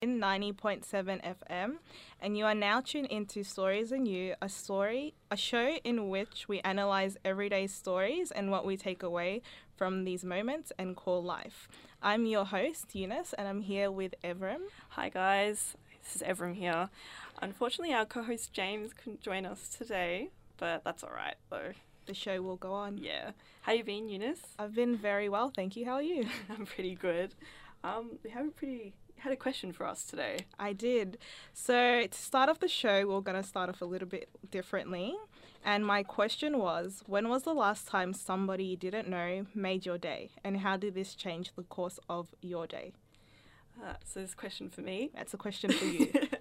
in 90.7 FM, and you are now tuned into Stories and You, a story, a show in which we analyze everyday stories and what we take away from these moments and call life. I'm your host, Eunice, and I'm here with Evram. Hi guys, this is Evram here. Unfortunately, our co-host James couldn't join us today, but that's all right though. The show will go on. Yeah. How you been, Eunice? I've been very well, thank you. How are you? I'm pretty good. Um, we have a pretty had a question for us today. I did. So to start off the show, we're gonna start off a little bit differently. And my question was, when was the last time somebody you didn't know made your day, and how did this change the course of your day? Uh, so this question for me. That's a question for you.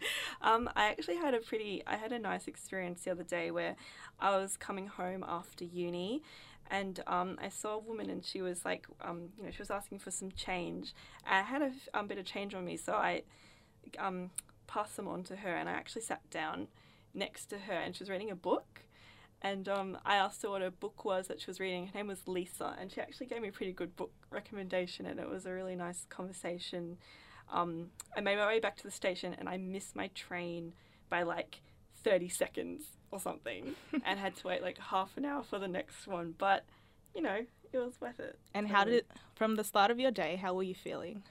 um, I actually had a pretty, I had a nice experience the other day where I was coming home after uni, and um, I saw a woman and she was like, um, you know, she was asking for some change. I had a um, bit of change on me, so I um, passed them on to her, and I actually sat down next to her, and she was reading a book. And um, I asked her what her book was that she was reading. Her name was Lisa, and she actually gave me a pretty good book recommendation, and it was a really nice conversation. Um, I made my way back to the station, and I missed my train by like 30 seconds or something and had to wait like half an hour for the next one. But, you know, it was worth it. And how did it, from the start of your day, how were you feeling?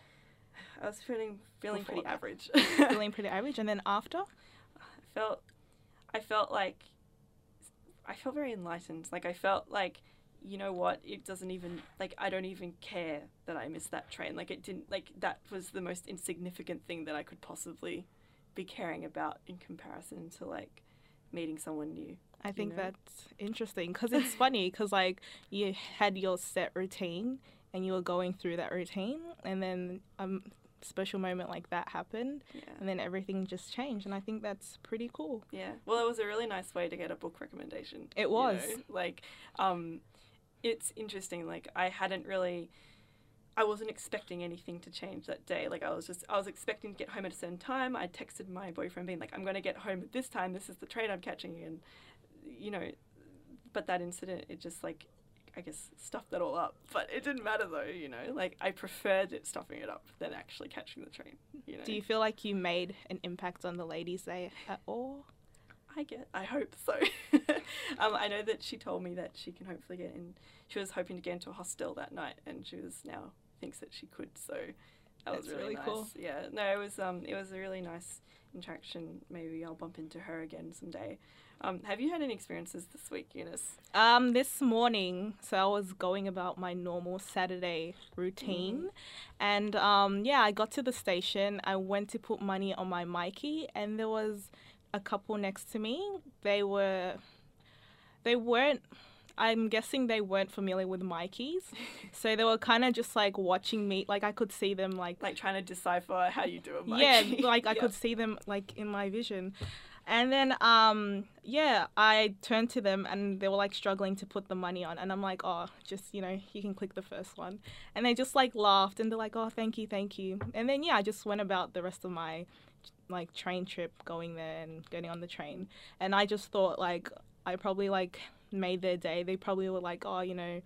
I was feeling feeling Before pretty that. average. feeling pretty average, and then after? I felt I felt like I felt very enlightened. Like I felt like you know what, it doesn't even like I don't even care that I missed that train. Like it didn't like that was the most insignificant thing that I could possibly be caring about in comparison to like meeting someone new. I think know? that's interesting because it's funny because like you had your set routine and you were going through that routine, and then a special moment like that happened, Yeah. and then everything just changed, and I think that's pretty cool. Yeah. Well, it was a really nice way to get a book recommendation. It you was. know? Like, um, it's interesting. Like, I hadn't really. I wasn't expecting anything to change that day. Like I was just, I was expecting to get home at a certain time. I texted my boyfriend being like, "I'm going to get home at this time. This is the train I'm catching," and you know, but that incident, it just like, I guess, stuffed that all up. But it didn't matter though. You know, like I preferred it stuffing it up than actually catching the train. You know. Do you feel like you made an impact on the ladies' day at all? I get. I hope so. um, I know that she told me that she can hopefully get in. She was hoping to get into a hostel that night, and she was now thinks that she could. So that was really, really nice. cool. Yeah. No, it was. Um, it was a really nice interaction. Maybe I'll bump into her again someday. Um, have you had any experiences this week, Eunice? Um, this morning, so I was going about my normal Saturday routine, and um, yeah, I got to the station. I went to put money on my Myki, and there was a couple next to me. They were, they weren't. I'm guessing they weren't familiar with Mykis, so they were kind of just like watching me. Like I could see them like Like trying to decipher how you do a Myki. yeah, like I Yeah. could see them like in my vision. And then um yeah, I turned to them and they were like struggling to put the money on and I'm like, "Oh, just, you know, you can click the first one." And they just like laughed and they're like, "Oh, thank you, thank you." And then yeah, I just went about the rest of my like train trip going there and getting on the train. And I just thought like I probably like made their day. They probably were like, "Oh, you know,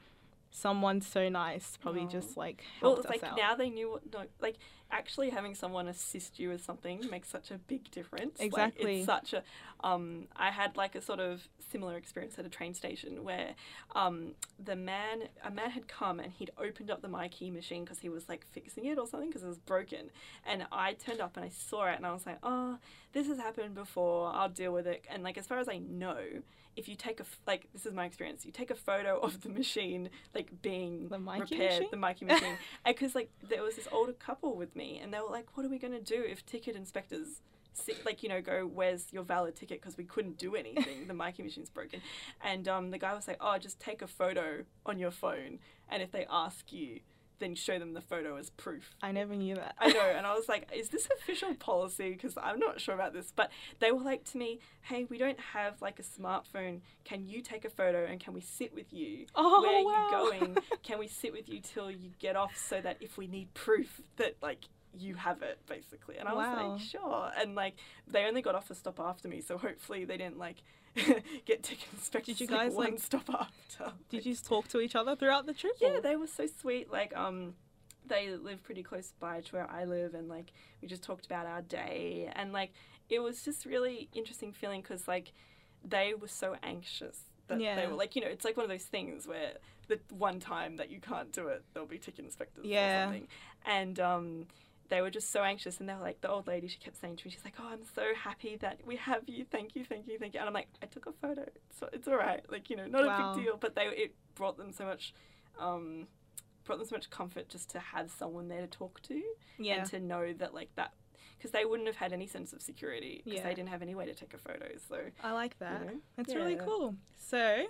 someone's so nice." Probably Aw. just like Well, helped it's us like out. now they knew what. No, like actually having someone assist you with something makes such a big difference. Like, Exactly. it's such a. Um, I had like a sort of similar experience at a train station where, um, the man a man had come and he'd opened up the Myki machine because he was like fixing it or something because it was broken, and I turned up and I saw it and I was like, oh, this has happened before. I'll deal with it. And like as far as I know. If you take a like this is my experience, you take a photo of the machine like being The Myki repaired, machine? the Myki machine, because like there was this older couple with me, and they were like, "What are we gonna do if ticket inspectors?" si- Like you know, go where's your valid ticket because we couldn't do anything. the Myki machine's broken, and um, the guy was like, "Oh, just take a photo on your phone, and if they ask you, then show them the photo as proof." I never knew that. I know, and I was like, "Is this official policy?" Because I'm not sure about this. But they were like to me, "Hey, we don't have like a smartphone. Can you take a photo and can we sit with you? Oh, Where wow. are you going? Can we sit with you till you get off so that if we need proof that like you have it basically?" And I was like, "Sure." And like they only got off a stop after me, so hopefully they didn't like get ticket inspectors. Did you like, guys, one like- stop after? Did you talk to each other throughout the trip? Yeah, or- they were so sweet. Like, um, they live pretty close by to where I live, and like we just talked about our day, and like it was just really interesting feeling because like they were so anxious that they were like you know it's like one of those things where the one time that you can't do it there'll be ticket inspectors Yeah. or something, and um. They were just so anxious, and they were like, the old lady. She kept saying to me, "She's like, oh, I'm so happy that we have you. Thank you, thank you, thank you." And I'm like, "I took a photo. It's it's all right. Like, you know, not Wow. a big deal." But they it brought them so much, um, brought them so much comfort just to have someone there to talk to Yeah. and to know that like that because they wouldn't have had any sense of security because Yeah. they didn't have any way to take a photo. So I like that. know? That's really cool. So,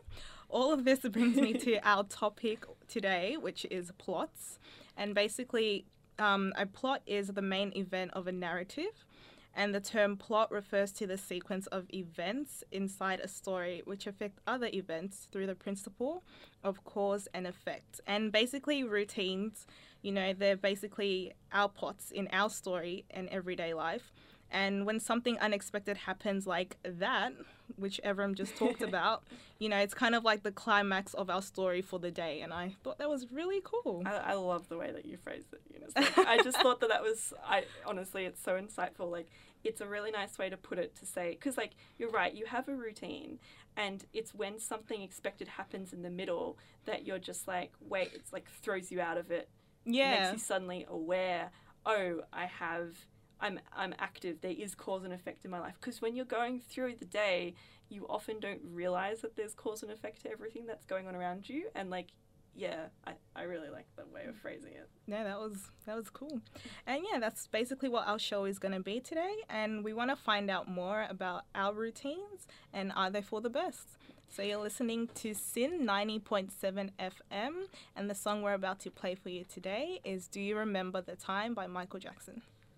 all of this brings me to our topic today, which is plots. And basically, um, a plot is the main event of a narrative. And the term plot refers to the sequence of events inside a story which affect other events through the principle of cause and effect. And basically, routines, you know, they're basically our plots in our story and everyday life. And when something unexpected happens like that, which Evram just talked about, you know, it's kind of like the climax of our story for the day. And I thought that was really cool. I, I love the way that you phrased it, Eunice. Like, I just thought that that was I honestly it's so insightful. Like it's a really nice way to put it to say because like you're right, you have a routine. And it's when something expected happens in the middle that you're just like, wait, it's like throws you out of it Yeah. makes you suddenly aware oh i have i'm i'm active there is cause and effect in my life because when you're going through the day you often don't realize that there's cause and effect to everything that's going on around you and like yeah i, I really like that way of phrasing it Yeah, that was that was cool. And yeah, that's basically what our show is going to be today and we want to find out more about our routines and are they for the best. So you're listening to SYN 90.7 FM and the song we're about to play for you today is Do You Remember the Time by Michael Jackson.